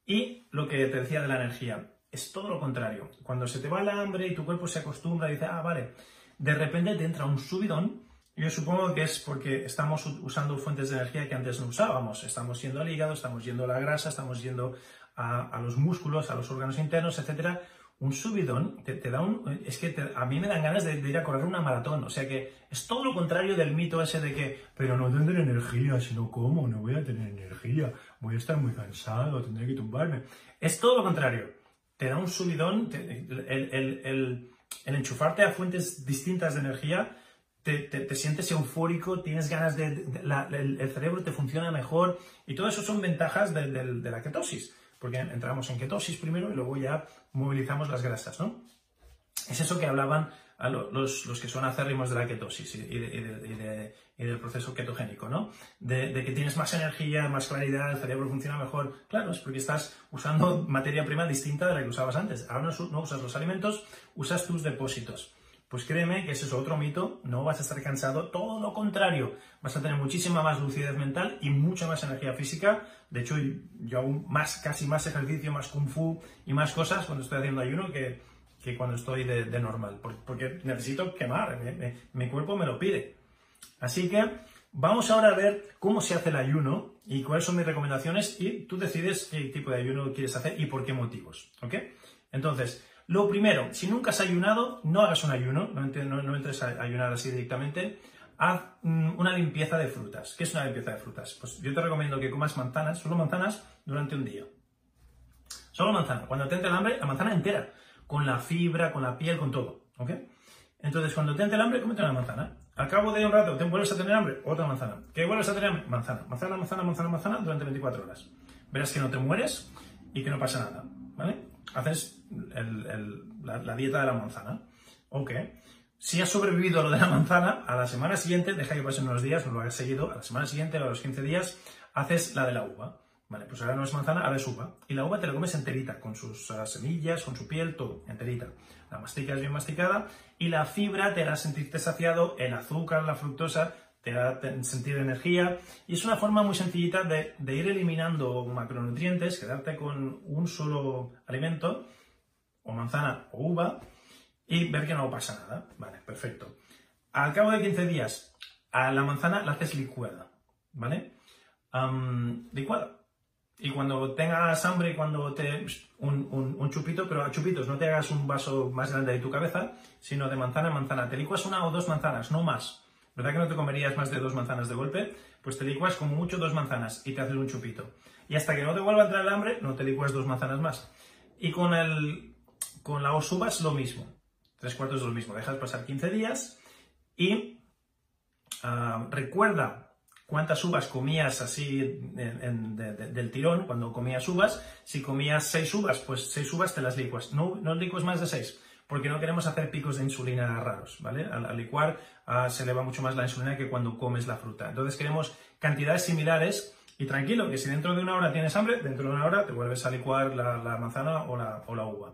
Y lo que te decía de la energía, es todo lo contrario. Cuando se te va el hambre y tu cuerpo se acostumbra y dice, ah, vale, de repente te entra un subidón. Yo supongo que es porque estamos usando fuentes de energía que antes no usábamos. Estamos yendo al hígado, estamos yendo a la grasa, estamos yendo a, los músculos, a los órganos internos, etc. Un subidón te, da un... Es que a mí me dan ganas de, ir a correr una maratón. O sea que es todo lo contrario del mito ese de que, pero no tendré energía, si no como, no voy a tener energía, voy a estar muy cansado, tendré que tumbarme. Es todo lo contrario te da un subidón, el, enchufarte a fuentes distintas de energía, te, sientes eufórico, tienes ganas de, el, cerebro te funciona mejor y todo eso son ventajas de, la ketosis, porque entramos en ketosis primero y luego ya movilizamos las grasas, ¿no? Es eso que hablaban los, que son acérrimos de la ketosis y, del proceso ketogénico, ¿no? De, que tienes más energía, más claridad, el cerebro funciona mejor. Claro, es porque estás usando materia prima distinta de la que usabas antes. Ahora no, usas los alimentos, usas tus depósitos. Pues créeme que ese es otro mito, no vas a estar cansado, todo lo contrario, vas a tener muchísima más lucidez mental y mucha más energía física. De hecho, yo hago más, casi más ejercicio, más kung fu y más cosas cuando estoy haciendo ayuno que, que cuando estoy de, normal, porque necesito quemar, mi cuerpo me lo pide. Así que vamos ahora a ver cómo se hace el ayuno y cuáles son mis recomendaciones y tú decides qué tipo de ayuno quieres hacer y por qué motivos. ¿Ok? Entonces, lo primero, si nunca has ayunado, no hagas un ayuno, no, entres a ayunar así directamente, haz mm, una limpieza de frutas. ¿Qué es una limpieza de frutas? Pues yo te recomiendo que comas manzanas, solo manzanas, durante un día. Solo manzana. Cuando te entre el hambre, la manzana entera con la fibra, con la piel, con todo. ¿Ok? Entonces, cuando te entre el hambre, cómete una manzana. Al cabo de un rato, te vuelves a tener hambre, otra manzana. ¿Qué vuelves a tener hambre? Manzana, manzana, manzana, manzana, manzana durante 24 horas. Verás que no te mueres y que no pasa nada. ¿Vale? Haces la, dieta de la manzana. Ok. Si has sobrevivido a lo de la manzana, a la semana siguiente, deja que pasen unos días, no lo hagas seguido, a la semana siguiente, a los 15 días, haces la de la uva. Vale, pues ahora no es manzana, ahora es uva. Y la uva te la comes enterita, con sus ah, semillas, con su piel, todo, enterita. La masticas bien masticada y la fibra te hará sentirte saciado, el azúcar, la fructosa, te hará sentir energía. Y es una forma muy sencillita de, ir eliminando macronutrientes, quedarte con un solo alimento, o manzana o uva, y ver que no pasa nada. Vale, perfecto. Al cabo de 15 días, a la manzana la haces licuada, ¿vale? licuada y cuando tengas hambre, cuando te... Un, un, chupito, pero a chupitos, no te hagas un vaso más grande de tu cabeza, sino de manzana a manzana. Te licuas una o dos manzanas, no más. ¿Verdad que no te comerías más de dos manzanas de golpe? Pues te licuas como mucho dos manzanas y te haces un chupito. Y hasta que no te vuelva a entrar el hambre, no te licuas dos manzanas más. Y con, el, con la osubas lo mismo. Tres cuartos de lo mismo. Dejas pasar 15 días y ah, recuerda cuántas uvas comías así del tirón cuando comías uvas. Si comías seis uvas, pues seis uvas te las licuas. No, no licuas más de seis, porque no queremos hacer picos de insulina raros, ¿vale? Al, licuar ah, se eleva mucho más la insulina que cuando comes la fruta. Entonces queremos cantidades similares y tranquilo, que si dentro de una hora tienes hambre, dentro de una hora te vuelves a licuar la, manzana o la, o la uva.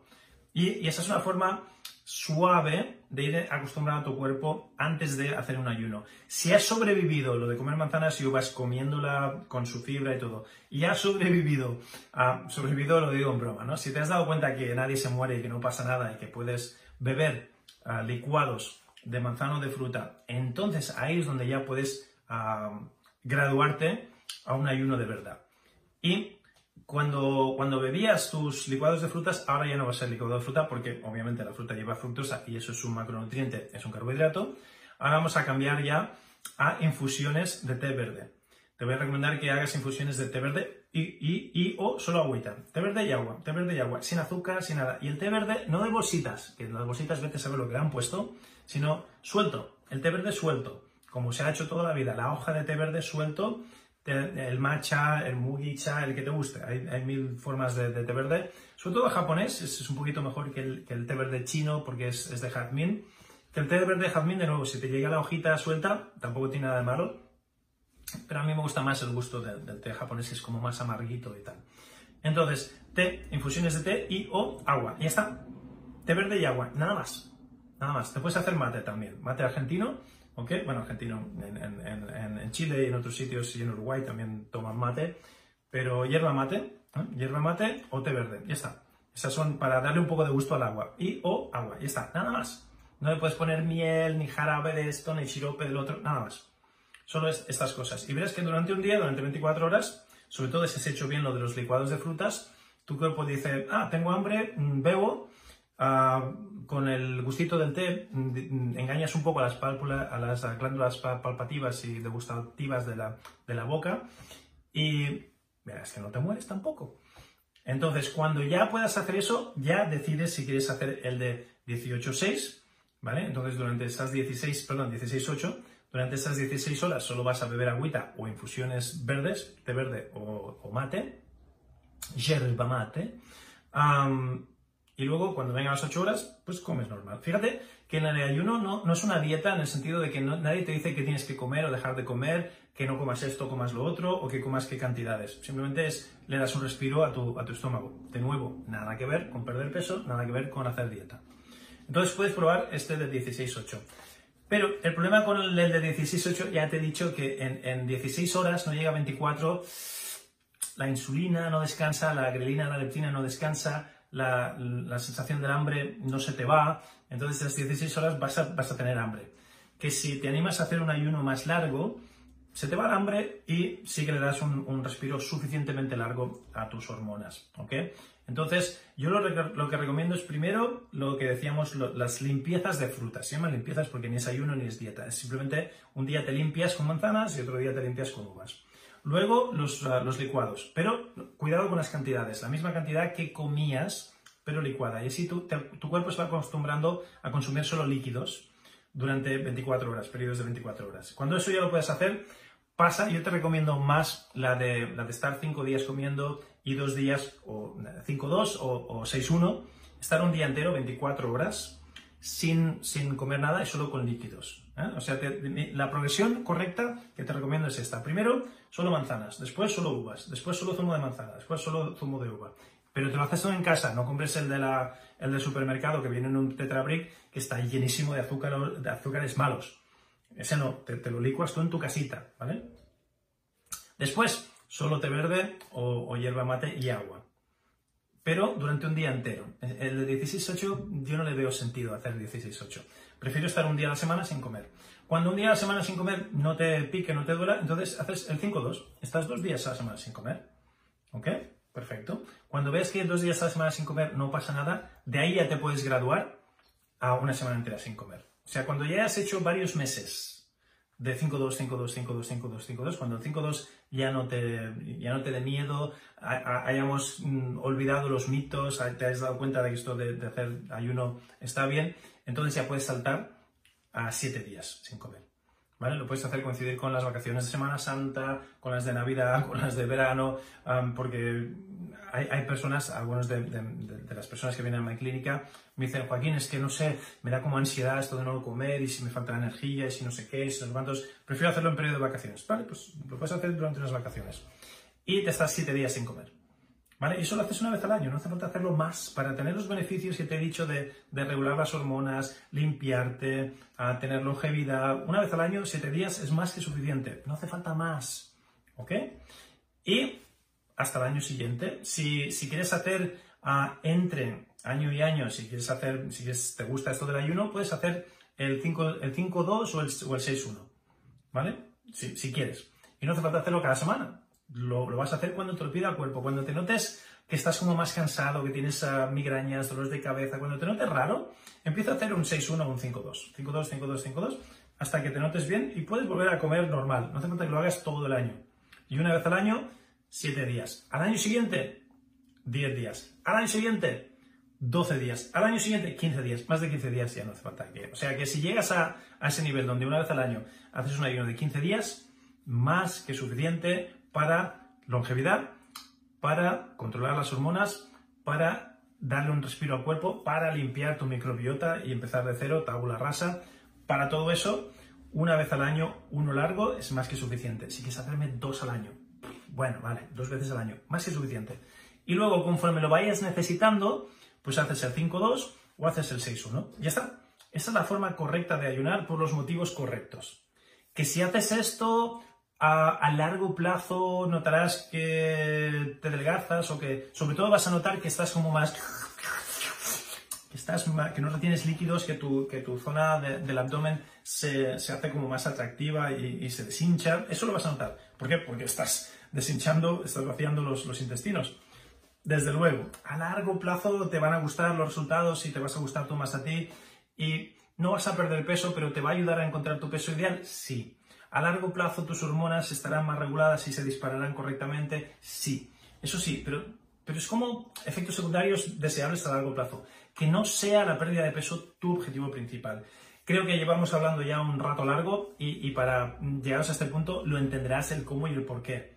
Y, esa es una forma suave de ir acostumbrando a tu cuerpo antes de hacer un ayuno. Si has sobrevivido lo de comer manzanas y uvas comiéndola con su fibra y todo, y has sobrevivido, a, sobrevivido lo digo en broma, ¿no? Si te has dado cuenta que nadie se muere y que no pasa nada y que puedes beber ah, licuados de manzana o de fruta, entonces ahí es donde ya puedes ah, graduarte a un ayuno de verdad. Y cuando, cuando bebías tus licuados de frutas, ahora ya no va a ser licuado de fruta porque obviamente la fruta lleva fructosa y eso es un macronutriente, es un carbohidrato. Ahora vamos a cambiar ya a infusiones de té verde. Te voy a recomendar que hagas infusiones de té verde y, y, y o solo agüita. Té verde y agua, té verde y agua, sin azúcar, sin nada. Y el té verde no de bolsitas, que las bolsitas vete a saber lo que le han puesto, sino suelto, el té verde suelto, como se ha hecho toda la vida, la hoja de té verde suelto el matcha, el mugicha, el que te guste. Hay, mil formas de, té verde. Sobre todo japonés es, un poquito mejor que el, té verde chino porque es, de jazmín. Que el té verde de jazmín, de nuevo, si te llega la hojita suelta, tampoco tiene nada de malo. Pero a mí me gusta más el gusto del, té japonés, que es como más amarguito y tal. Entonces, té, infusiones de té y o agua. Ya está. Té verde y agua, nada más. Nada más. Te puedes hacer mate también. Mate argentino bueno, argentino, en, Chile y en otros sitios y en Uruguay también toman mate, pero hierba mate, hierba mate o té verde, ya está. Esas son para darle un poco de gusto al agua. Y o agua, ya está, nada más. No le puedes poner miel, ni jarabe de esto, ni sirope del otro, nada más. Solo es estas cosas. Y verás que durante un día, durante 24 horas, sobre todo si has hecho bien lo de los licuados de frutas, tu cuerpo dice, ah, tengo hambre, mm, bebo, ah, con el gustito del té engañas un poco a las, a las glándulas palpativas y degustativas de la, de la boca y verás que no te mueres tampoco. Entonces, cuando ya puedas hacer eso, ya decides si quieres hacer el de 18-6, ¿vale? Entonces, durante esas 16, perdón, 16-8, durante esas 16 horas solo vas a beber agüita o infusiones verdes, té verde o, mate, yerba mate. Y luego, cuando vengan las 8 horas, pues comes normal. Fíjate que en el ayuno no, no es una dieta en el sentido de que nadie te dice que tienes que comer o dejar de comer, que no comas esto, comas lo otro, o que comas qué cantidades. Simplemente es, le das un respiro a tu, a tu estómago. De nuevo, nada que ver con perder peso, nada que ver con hacer dieta. Entonces puedes probar este de 16-8. Pero el problema con el de 16-8, ya te he dicho que en, en 16 horas no llega a 24, la insulina no descansa, la grelina, la leptina no descansa, la, sensación del hambre no se te va, entonces las 16 horas vas a, vas a tener hambre. Que si te animas a hacer un ayuno más largo, se te va el hambre y sí que le das un, respiro suficientemente largo a tus hormonas, ¿ok? Entonces, yo lo, que recomiendo es primero lo que decíamos, las limpiezas de frutas. Se llaman limpiezas porque ni es ayuno ni es dieta. Es simplemente un día te limpias con manzanas y otro día te limpias con uvas. Luego ah, los, licuados, pero cuidado con las cantidades, la misma cantidad que comías, pero licuada. Y así tu, tu cuerpo se va acostumbrando a consumir solo líquidos durante 24 horas, periodos de 24 horas. Cuando eso ya lo puedes hacer, pasa, yo te recomiendo más la de, la de estar 5 días comiendo y 2 días, o 5-2 o, o 6-1, estar un día entero, 24 horas, sin, sin comer nada y solo con líquidos. ¿eh? O sea, la progresión correcta que te recomiendo es esta. Primero, solo manzanas, después solo uvas, después solo zumo de manzana, después solo zumo de uva. Pero te lo haces todo en casa, no compres el, de la, el del supermercado que viene en un tetrabric que está llenísimo de, azúcar, de azúcares malos. Ese no, te, lo licuas tú en tu casita, ¿vale? Después, solo té verde o hierba mate y agua pero durante un día entero. El de 16-8 yo no le veo sentido hacer 16-8. Prefiero estar un día a la semana sin comer. Cuando un día a la semana sin comer no te pique, no te duela, entonces haces el 5-2. Estás dos días a la semana sin comer. ¿Ok? Perfecto. Cuando ves que dos días a la semana sin comer no pasa nada, de ahí ya te puedes graduar a una semana entera sin comer. O sea, cuando ya has hecho varios meses de 5-2, 5-2, 5-2, 5-2, 5-2, cuando el 5-2 ya no te, ya no te dé miedo, hayamos mm, olvidado los mitos, te has dado cuenta de que esto de, de hacer ayuno está bien, entonces ya puedes saltar a 7 días sin comer. ¿Vale? Lo puedes hacer coincidir con las vacaciones de Semana Santa, con las de Navidad, con las de verano, porque hay, personas, algunas de, las personas que vienen a mi clínica, me dicen, Joaquín, es que no sé, me da como ansiedad esto de no comer y si me falta energía y si no sé qué, si no cuántos, prefiero hacerlo en periodo de vacaciones. Vale, pues lo puedes hacer durante unas vacaciones. Y te estás siete días sin comer. ¿Vale? Y eso lo haces una vez al año, no hace falta hacerlo más para tener los beneficios que te he dicho de, regular las hormonas, limpiarte, a tener longevidad. Una vez al año, siete días es más que suficiente, no hace falta más. ¿Ok? Y hasta el año siguiente. Si, quieres hacer ah, entre año y año, si quieres hacer, si te gusta esto del ayuno, puedes hacer el 5-2 el 2 o el, o el 6-1. ¿Vale? Si, si, quieres. Y no hace falta hacerlo cada semana. Lo, vas a hacer cuando te lo pida el cuerpo. Cuando te notes que estás como más cansado, que tienes uh, migrañas, dolores de cabeza, cuando te notes raro, empieza a hacer un 6-1 o un 5-2. 5-2, 5-2, 5-2, hasta que te notes bien y puedes volver a comer normal. No hace falta que lo hagas todo el año. Y una vez al año 7 días. Al año siguiente, 10 días. Al año siguiente, 12 días. Al año siguiente, 15 días. Más de 15 días ya no hace falta que... O sea que si llegas a, ese nivel donde una vez al año haces un ayuno de 15 días, más que suficiente para longevidad, para controlar las hormonas, para darle un respiro al cuerpo, para limpiar tu microbiota y empezar de cero, tabula rasa. Para todo eso, una vez al año, uno largo, es más que suficiente. Si quieres hacerme dos al año, bueno, vale, dos veces al año, más que suficiente. Y luego, conforme lo vayas necesitando, pues haces el 5-2 o haces el 6-1. Ya está. Esa es la forma correcta de ayunar por los motivos correctos. Que si haces esto a, largo plazo notarás que te delgazas o que sobre todo vas a notar que estás como más que, estás, que no retienes líquidos, que tu, que tu zona del abdomen se, hace como más atractiva y, y, se deshincha. Eso lo vas a notar. ¿Por qué? Porque estás deshinchando, estás vaciando los, intestinos. Desde luego, a largo plazo te van a gustar los resultados y te vas a gustar tú más a ti y no vas a perder peso, pero te va a ayudar a encontrar tu peso ideal, sí. A largo plazo tus hormonas estarán más reguladas y se dispararán correctamente, sí. Eso sí, pero, pero es como efectos secundarios deseables a largo plazo. Que no sea la pérdida de peso tu objetivo principal. Creo que llevamos hablando ya un rato largo y, y para llegaros a este punto lo entenderás el cómo y el por qué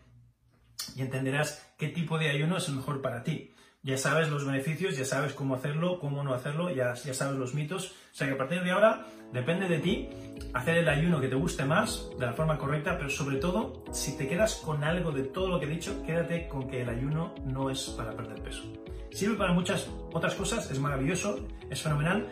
y entenderás qué tipo de ayuno es el mejor para ti. Ya sabes los beneficios, ya sabes cómo hacerlo, cómo no hacerlo, ya, ya sabes los mitos. O sea que a partir de ahora depende de ti hacer el ayuno que te guste más, de la forma correcta, pero sobre todo, si te quedas con algo de todo lo que he dicho, quédate con que el ayuno no es para perder peso. Sirve para muchas otras cosas, es maravilloso, es fenomenal,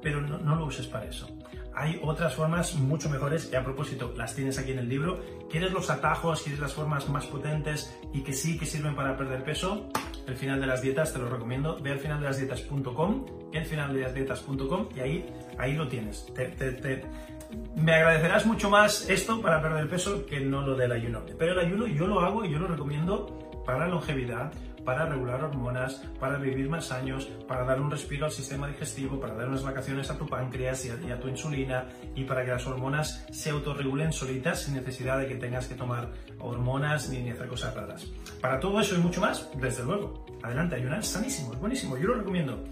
pero no, no lo uses para eso hay otras formas mucho mejores y a propósito las tienes aquí en el libro. ¿Quieres los atajos? ¿Quieres las formas más potentes y que sí que sirven para perder peso? El final de las dietas te lo recomiendo. Ve al final de las dietas.com, el final de las y ahí, ahí lo tienes. Me agradecerás mucho más esto para perder peso que no lo del ayuno. Pero el ayuno yo lo hago y yo lo recomiendo para longevidad, para regular hormonas, para vivir más años, para dar un respiro al sistema digestivo, para dar unas vacaciones a tu páncreas y a, tu insulina y para que las hormonas se autorregulen solitas sin necesidad de que tengas que tomar hormonas ni, hacer cosas raras. Para todo eso y mucho más, desde luego, adelante, ayunar es sanísimo, es buenísimo, yo lo recomiendo,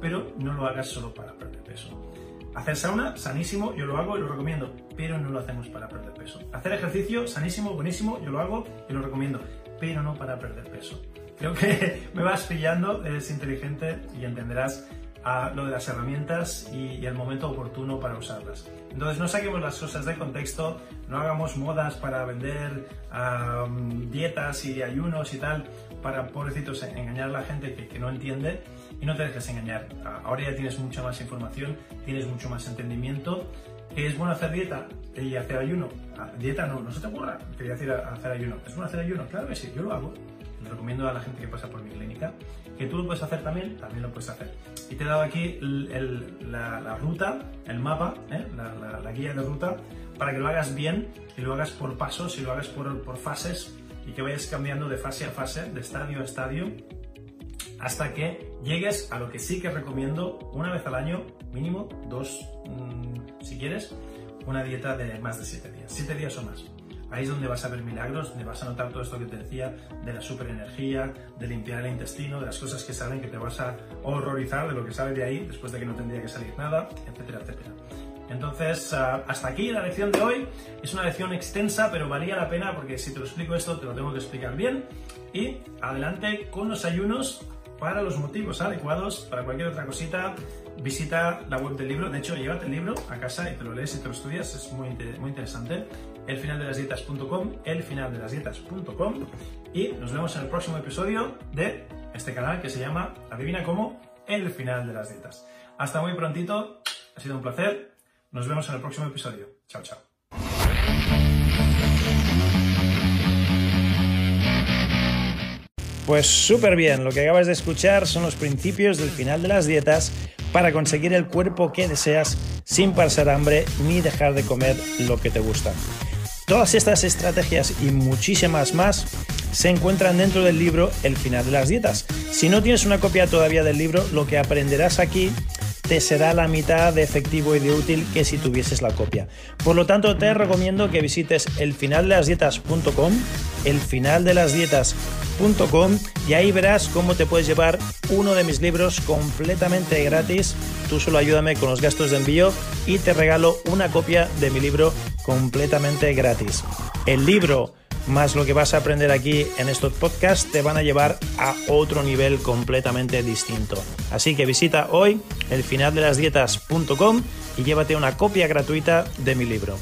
pero no lo hagas solo para perder peso. Hacer sauna, sanísimo, yo lo hago y lo recomiendo, pero no lo hacemos para perder peso. Hacer ejercicio, sanísimo, buenísimo, yo lo hago y lo recomiendo, pero no para perder peso. Creo que me vas pillando, eres inteligente y entenderás a lo de las herramientas y, el momento oportuno para usarlas. Entonces no saquemos las cosas de contexto, no hagamos modas para vender dietas y ayunos y tal, para pobrecitos engañar a la gente que, que, no entiende y no te dejes engañar. Ahora ya tienes mucha más información, tienes mucho más entendimiento. ¿Es bueno hacer dieta y hacer ayuno? Ah, dieta no, no se te ocurra, quería decir hacer ayuno. ¿Es bueno hacer ayuno? Claro que sí, yo lo hago recomiendo a la gente que pasa por mi clínica, que tú lo puedes hacer también, también lo puedes hacer. Y te he dado aquí la, ruta, el mapa, ¿eh? la, guía de ruta, para que lo hagas bien y lo hagas por pasos y lo hagas por, por fases y que vayas cambiando de fase a fase, de estadio a estadio, hasta que llegues a lo que sí que recomiendo una vez al año, mínimo dos, mm, si quieres, una dieta de más de 7 días, 7 días o más. Ahí es donde vas a ver milagros, donde vas a notar todo esto que te decía de la superenergía, de limpiar el intestino, de las cosas que salen que te vas a horrorizar de lo que sale de ahí después de que no tendría que salir nada, etcétera, etcétera. Entonces, ah, hasta aquí la lección de hoy. Es una lección extensa, pero valía la pena porque si te lo explico esto, te lo tengo que explicar bien. Y adelante con los ayunos para los motivos adecuados, para cualquier otra cosita, visita la web del libro. De hecho, llévate el libro a casa y te lo lees y te lo estudias, es muy, muy interesante. Elfinaldelasdietas.com, elfinaldelasdietas.com y nos vemos en el próximo episodio de este canal que se llama Adivina cómo, el final de las dietas. Hasta muy prontito, ha sido un placer. Nos vemos en el próximo episodio. Chao, chao. Pues súper bien, lo que acabas de escuchar son los principios del final de las dietas para conseguir el cuerpo que deseas sin pasar hambre ni dejar de comer lo que te gusta. Todas estas estrategias y muchísimas más se encuentran dentro del libro El final de las dietas. Si no tienes una copia todavía del libro, lo que aprenderás aquí te será la mitad de efectivo y de útil que si tuvieses la copia. Por lo tanto, te recomiendo que visites elfinaldelasdietas.com, elfinaldelasdietas.com y ahí verás cómo te puedes llevar uno de mis libros completamente gratis. Tú solo ayúdame con los gastos de envío y te regalo una copia de mi libro completamente gratis. El libro más lo que vas a aprender aquí en estos podcasts te van a llevar a otro nivel completamente distinto. Así que visita hoy elfinaldelasdietas.com y llévate una copia gratuita de mi libro.